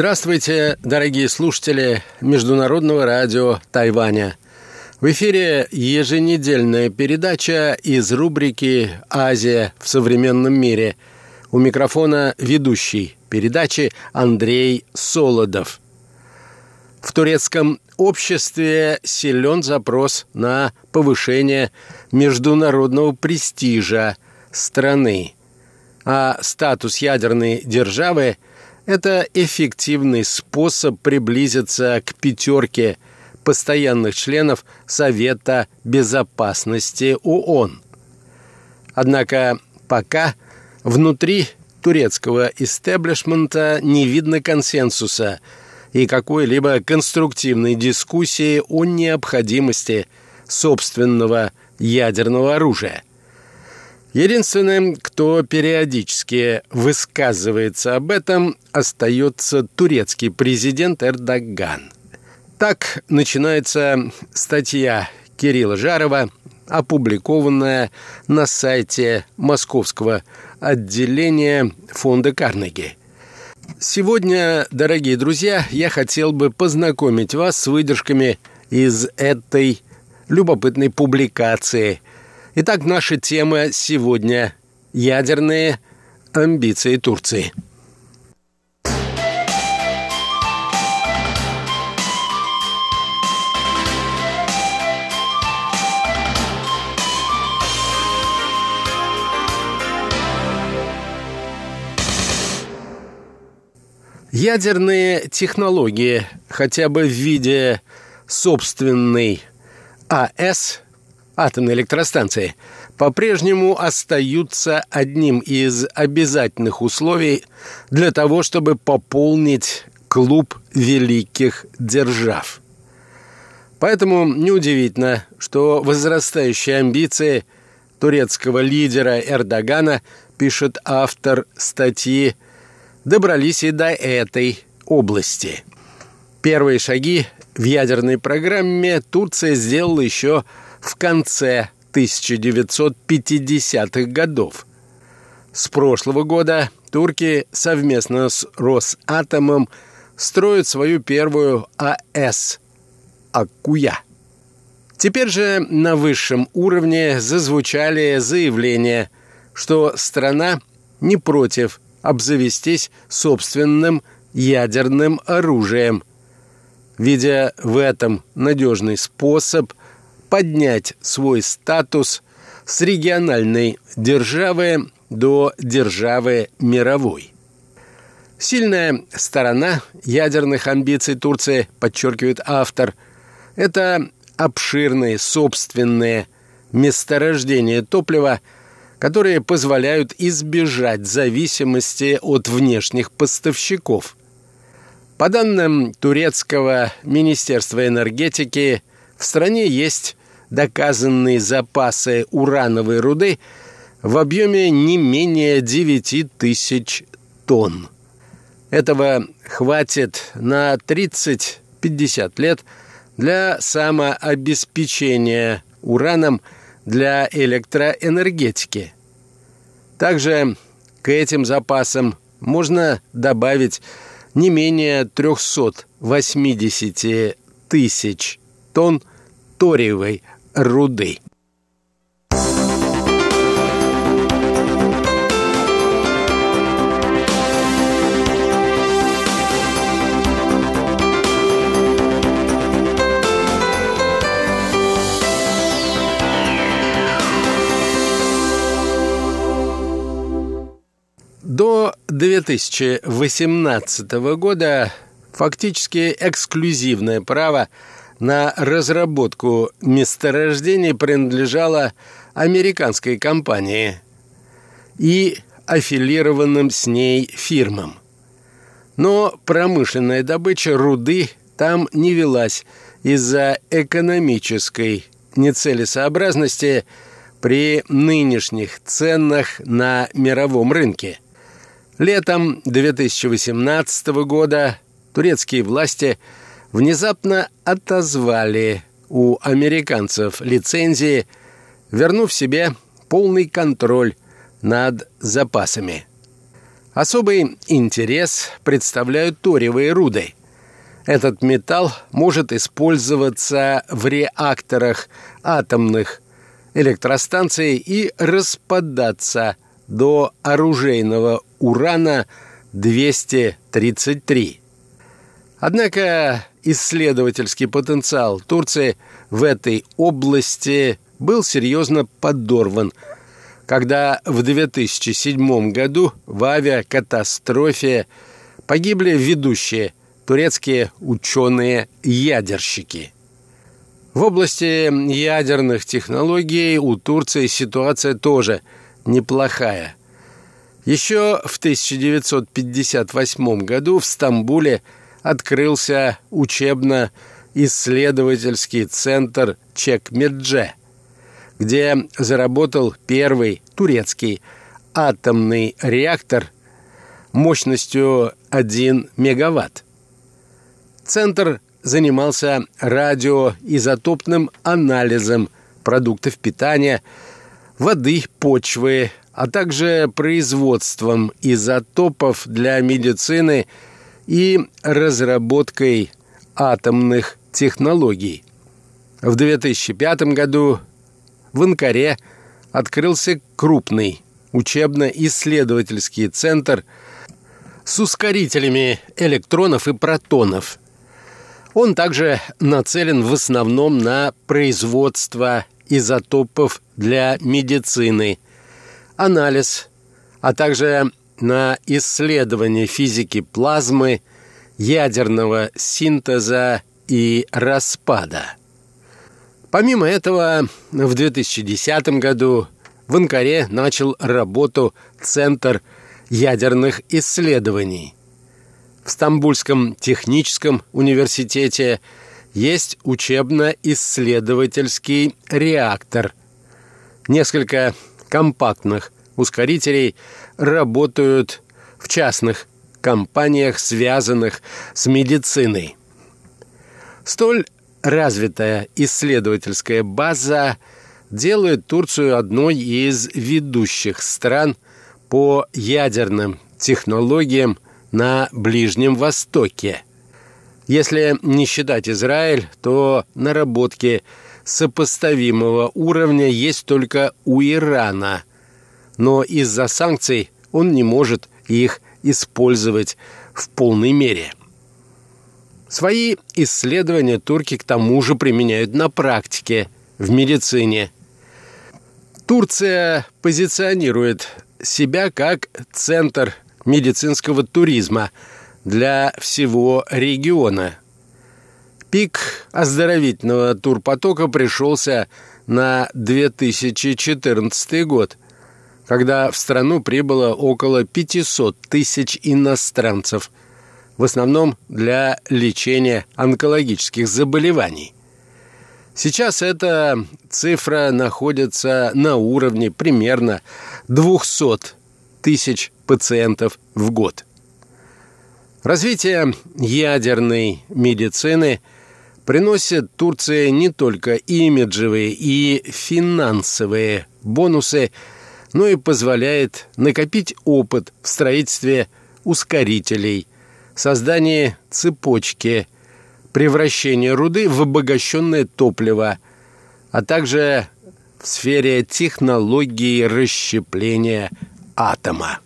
Здравствуйте, дорогие слушатели Международного радио Тайваня. В эфире еженедельная передача из рубрики «Азия в современном мире». У микрофона ведущий передачи Андрей Солодов. В турецком обществе силен запрос на повышение международного престижа страны, а статус ядерной державы – это эффективный способ приблизиться к пятерке постоянных членов Совета Безопасности ООН. Однако пока внутри турецкого истеблишмента не видно консенсуса и какой-либо конструктивной дискуссии о необходимости собственного ядерного оружия – Единственным, кто периодически высказывается об этом, остается турецкий президент Эрдоган. Так начинается статья Кирилла Жарова, опубликованная на сайте Московского отделения фонда Карнеги. Сегодня, дорогие друзья, я хотел бы познакомить вас с выдержками из этой любопытной публикации – Итак, наша тема сегодня – ядерные амбиции Турции. Ядерные технологии, хотя бы в виде собственной АЭС – атомной электростанции по-прежнему остаются одним из обязательных условий для того, чтобы пополнить клуб великих держав. Поэтому неудивительно, что возрастающие амбиции турецкого лидера Эрдогана, пишет автор статьи, добрались и до этой области. Первые шаги в ядерной программе Турция сделала еще в конце 1950-х годов. С прошлого года турки совместно с Росатомом строят свою первую АЭС «Аккуя». Теперь же на высшем уровне зазвучали заявления, что страна не против обзавестись собственным ядерным оружием, видя в этом надежный способ поднять свой статус с региональной державы до державы мировой. Сильная сторона ядерных амбиций Турции, подчеркивает автор, это обширные собственные месторождения топлива, которые позволяют избежать зависимости от внешних поставщиков. По данным турецкого Министерства энергетики, в стране есть доказанные запасы урановой руды в объеме не менее 9 тысяч тонн. Этого хватит на 30-50 лет для самообеспечения ураном для электроэнергетики. Также к этим запасам можно добавить не менее 380 тысяч тонн ториевой руды. До 2018 года фактически эксклюзивное право на разработку месторождений принадлежала американской компании и аффилированным с ней фирмам. Но промышленная добыча руды там не велась из-за экономической нецелесообразности при нынешних ценах на мировом рынке. Летом 2018 года турецкие власти – внезапно отозвали у американцев лицензии, вернув себе полный контроль над запасами. Особый интерес представляют ториевые руды. Этот металл может использоваться в реакторах атомных электростанций и распадаться до оружейного урана 233. Однако исследовательский потенциал Турции в этой области был серьезно подорван, когда в 2007 году в авиакатастрофе погибли ведущие турецкие ученые-ядерщики. В области ядерных технологий у Турции ситуация тоже неплохая. Еще в 1958 году в Стамбуле – открылся учебно-исследовательский центр Чекмедже, где заработал первый турецкий атомный реактор мощностью 1 мегаватт. Центр занимался радиоизотопным анализом продуктов питания, воды, почвы, а также производством изотопов для медицины и разработкой атомных технологий. В 2005 году в Анкаре открылся крупный учебно-исследовательский центр с ускорителями электронов и протонов. Он также нацелен в основном на производство изотопов для медицины, анализ, а также на исследование физики плазмы, ядерного синтеза и распада. Помимо этого, в 2010 году в Анкаре начал работу Центр ядерных исследований. В Стамбульском техническом университете есть учебно-исследовательский реактор. Несколько компактных ускорителей работают в частных компаниях, связанных с медициной. Столь развитая исследовательская база делает Турцию одной из ведущих стран по ядерным технологиям на Ближнем Востоке. Если не считать Израиль, то наработки сопоставимого уровня есть только у Ирана – но из-за санкций он не может их использовать в полной мере. Свои исследования турки к тому же применяют на практике, в медицине. Турция позиционирует себя как центр медицинского туризма для всего региона. Пик оздоровительного турпотока пришелся на 2014 год – когда в страну прибыло около 500 тысяч иностранцев, в основном для лечения онкологических заболеваний. Сейчас эта цифра находится на уровне примерно 200 тысяч пациентов в год. Развитие ядерной медицины приносит Турции не только имиджевые и финансовые бонусы – но и позволяет накопить опыт в строительстве ускорителей, создании цепочки, превращении руды в обогащенное топливо, а также в сфере технологии расщепления атома.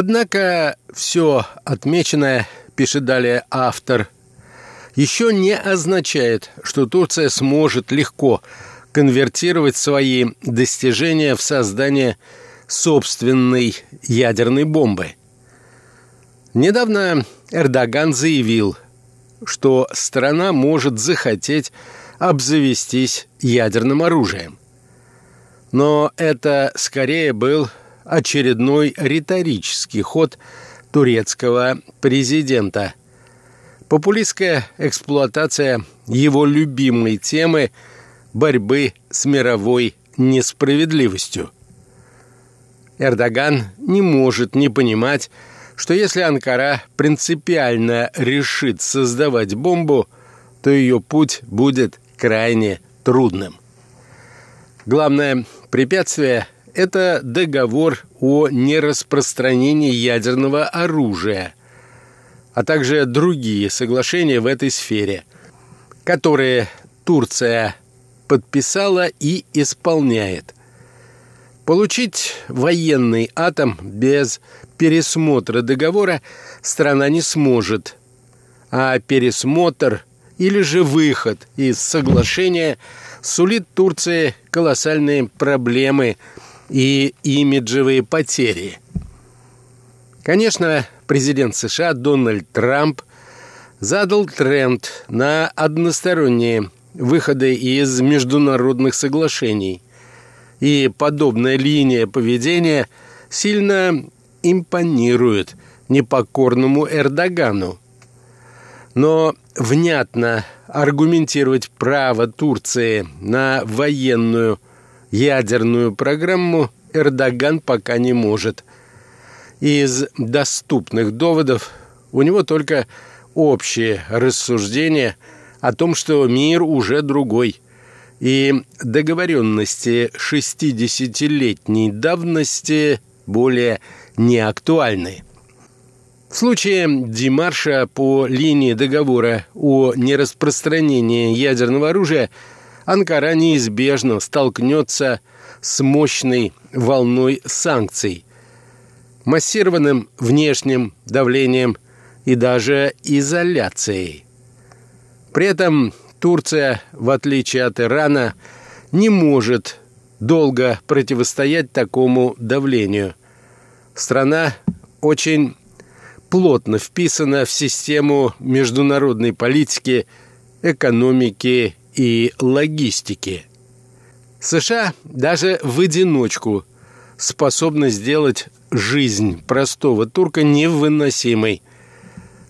Однако все отмеченное, пишет далее автор, еще не означает, что Турция сможет легко конвертировать свои достижения в создание собственной ядерной бомбы. Недавно Эрдоган заявил, что страна может захотеть обзавестись ядерным оружием. Но это скорее был очередной риторический ход турецкого президента. Популистская эксплуатация его любимой темы борьбы с мировой несправедливостью. Эрдоган не может не понимать, что если Анкара принципиально решит создавать бомбу, то ее путь будет крайне трудным. Главное препятствие – это договор о нераспространении ядерного оружия, а также другие соглашения в этой сфере, которые Турция подписала и исполняет. Получить военный атом без пересмотра договора страна не сможет, а пересмотр или же выход из соглашения сулит Турции колоссальные проблемы и имиджевые потери. Конечно, президент США Дональд Трамп задал тренд на односторонние выходы из международных соглашений. И подобная линия поведения сильно импонирует непокорному Эрдогану. Но внятно аргументировать право Турции на военную ядерную программу Эрдоган пока не может. Из доступных доводов у него только общее рассуждение о том, что мир уже другой, и договоренности 60-летней давности более не актуальны. В случае Димарша по линии договора о нераспространении ядерного оружия Анкара неизбежно столкнется с мощной волной санкций, массированным внешним давлением и даже изоляцией. При этом Турция, в отличие от Ирана, не может долго противостоять такому давлению. Страна очень плотно вписана в систему международной политики, экономики и логистики. США даже в одиночку способны сделать жизнь простого турка невыносимой.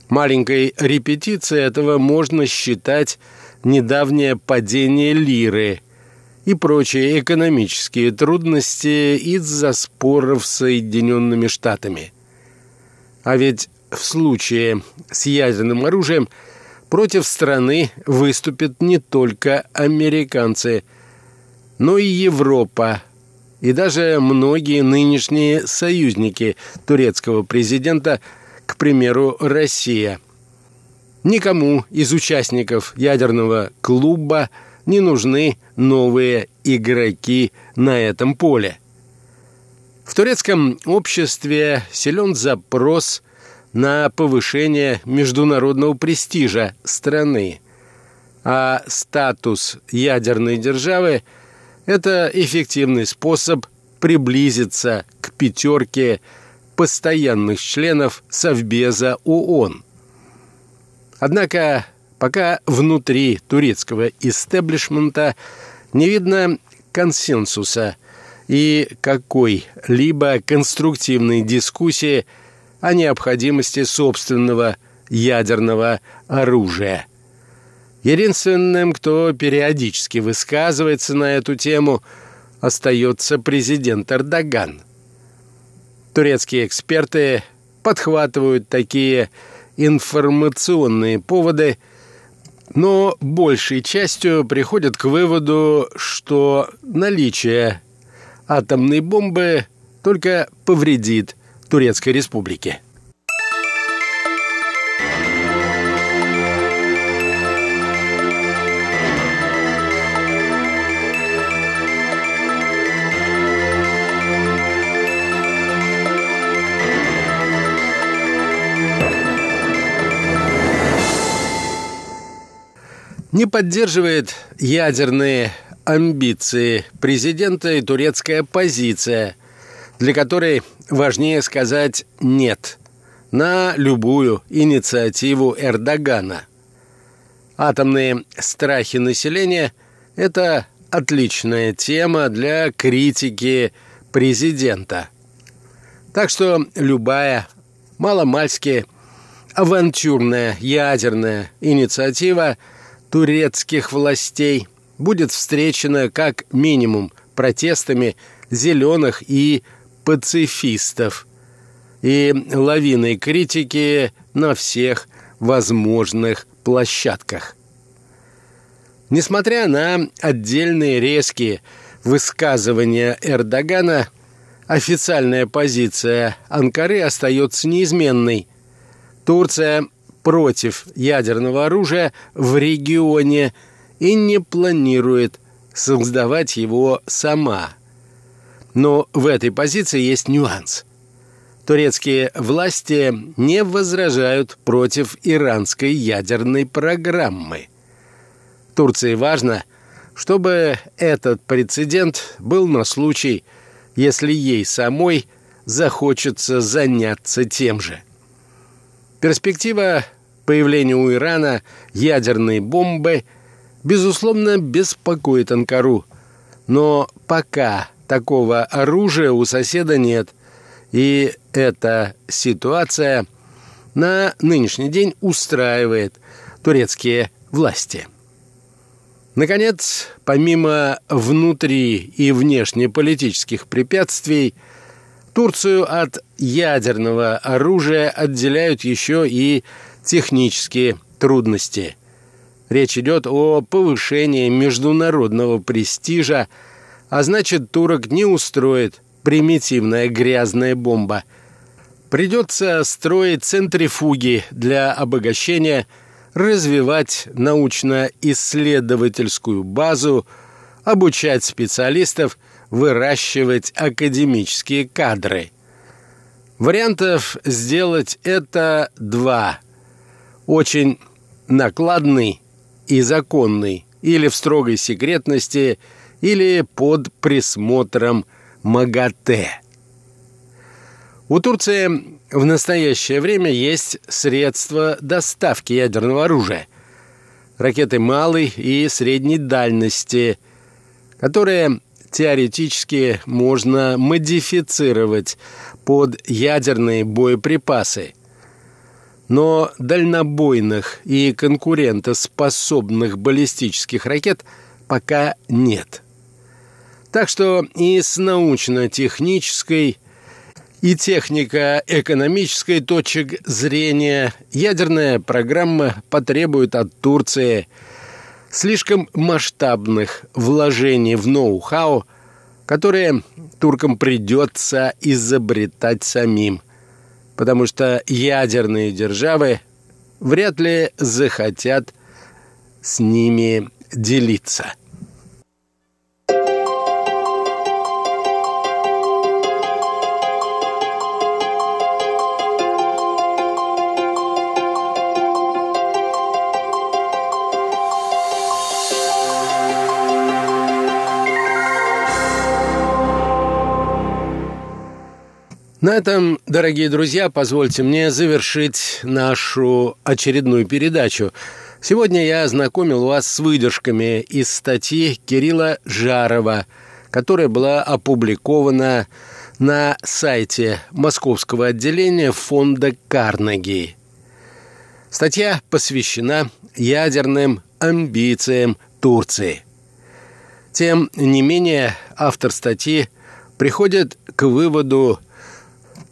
Маленькой репетицией этого можно считать недавнее падение лиры и прочие экономические трудности из-за споров с Соединенными Штатами – а ведь в случае с ядерным оружием против страны выступят не только американцы, но и Европа, и даже многие нынешние союзники турецкого президента, к примеру, Россия. Никому из участников ядерного клуба не нужны новые игроки на этом поле. В турецком обществе силен запрос на повышение международного престижа страны, а статус ядерной державы – это эффективный способ приблизиться к пятерке постоянных членов Совбеза ООН. Однако пока внутри турецкого истеблишмента не видно консенсуса – и какой-либо конструктивной дискуссии о необходимости собственного ядерного оружия. Единственным, кто периодически высказывается на эту тему, остается президент Эрдоган. Турецкие эксперты подхватывают такие информационные поводы, но большей частью приходят к выводу, что наличие атомной бомбы только повредит Турецкой Республике. не поддерживает ядерные амбиции президента и турецкая позиция, для которой важнее сказать «нет» на любую инициативу Эрдогана. Атомные страхи населения – это отличная тема для критики президента. Так что любая маломальски авантюрная ядерная инициатива турецких властей будет встречена как минимум протестами зеленых и пацифистов и лавиной критики на всех возможных площадках. Несмотря на отдельные резкие высказывания Эрдогана, официальная позиция Анкары остается неизменной. Турция против ядерного оружия в регионе и не планирует создавать его сама. Но в этой позиции есть нюанс. Турецкие власти не возражают против иранской ядерной программы. Турции важно, чтобы этот прецедент был на случай, если ей самой захочется заняться тем же. Перспектива появления у Ирана ядерной бомбы, безусловно, беспокоит Анкару. Но пока такого оружия у соседа нет, и эта ситуация на нынешний день устраивает турецкие власти. Наконец, помимо внутри и внешнеполитических препятствий, Турцию от ядерного оружия отделяют еще и технические трудности. Речь идет о повышении международного престижа, а значит, турок не устроит примитивная грязная бомба. Придется строить центрифуги для обогащения, развивать научно-исследовательскую базу, обучать специалистов, выращивать академические кадры. Вариантов сделать это два. Очень накладный и законный, или в строгой секретности, или под присмотром МАГАТЭ. У Турции в настоящее время есть средства доставки ядерного оружия. Ракеты малой и средней дальности, которые теоретически можно модифицировать под ядерные боеприпасы. Но дальнобойных и конкурентоспособных баллистических ракет пока нет – так что и с научно-технической, и технико-экономической точек зрения ядерная программа потребует от Турции слишком масштабных вложений в ноу-хау, которые туркам придется изобретать самим, потому что ядерные державы вряд ли захотят с ними делиться. На этом, дорогие друзья, позвольте мне завершить нашу очередную передачу. Сегодня я ознакомил вас с выдержками из статьи Кирилла Жарова, которая была опубликована на сайте московского отделения фонда Карнеги. Статья посвящена ядерным амбициям Турции. Тем не менее, автор статьи приходит к выводу,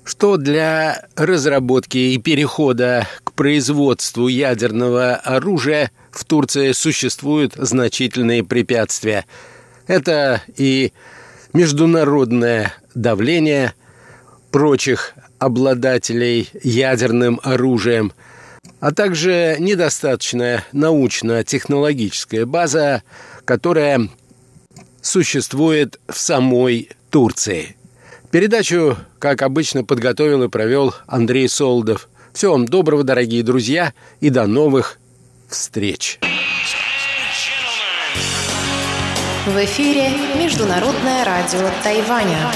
что для разработки и перехода к производству ядерного оружия в Турции существуют значительные препятствия. Это и международное давление прочих обладателей ядерным оружием, а также недостаточная научно-технологическая база, которая существует в самой Турции. Передачу, как обычно, подготовил и провел Андрей Солдов. Всего вам доброго, дорогие друзья, и до новых встреч. В эфире Международное радио Тайваня.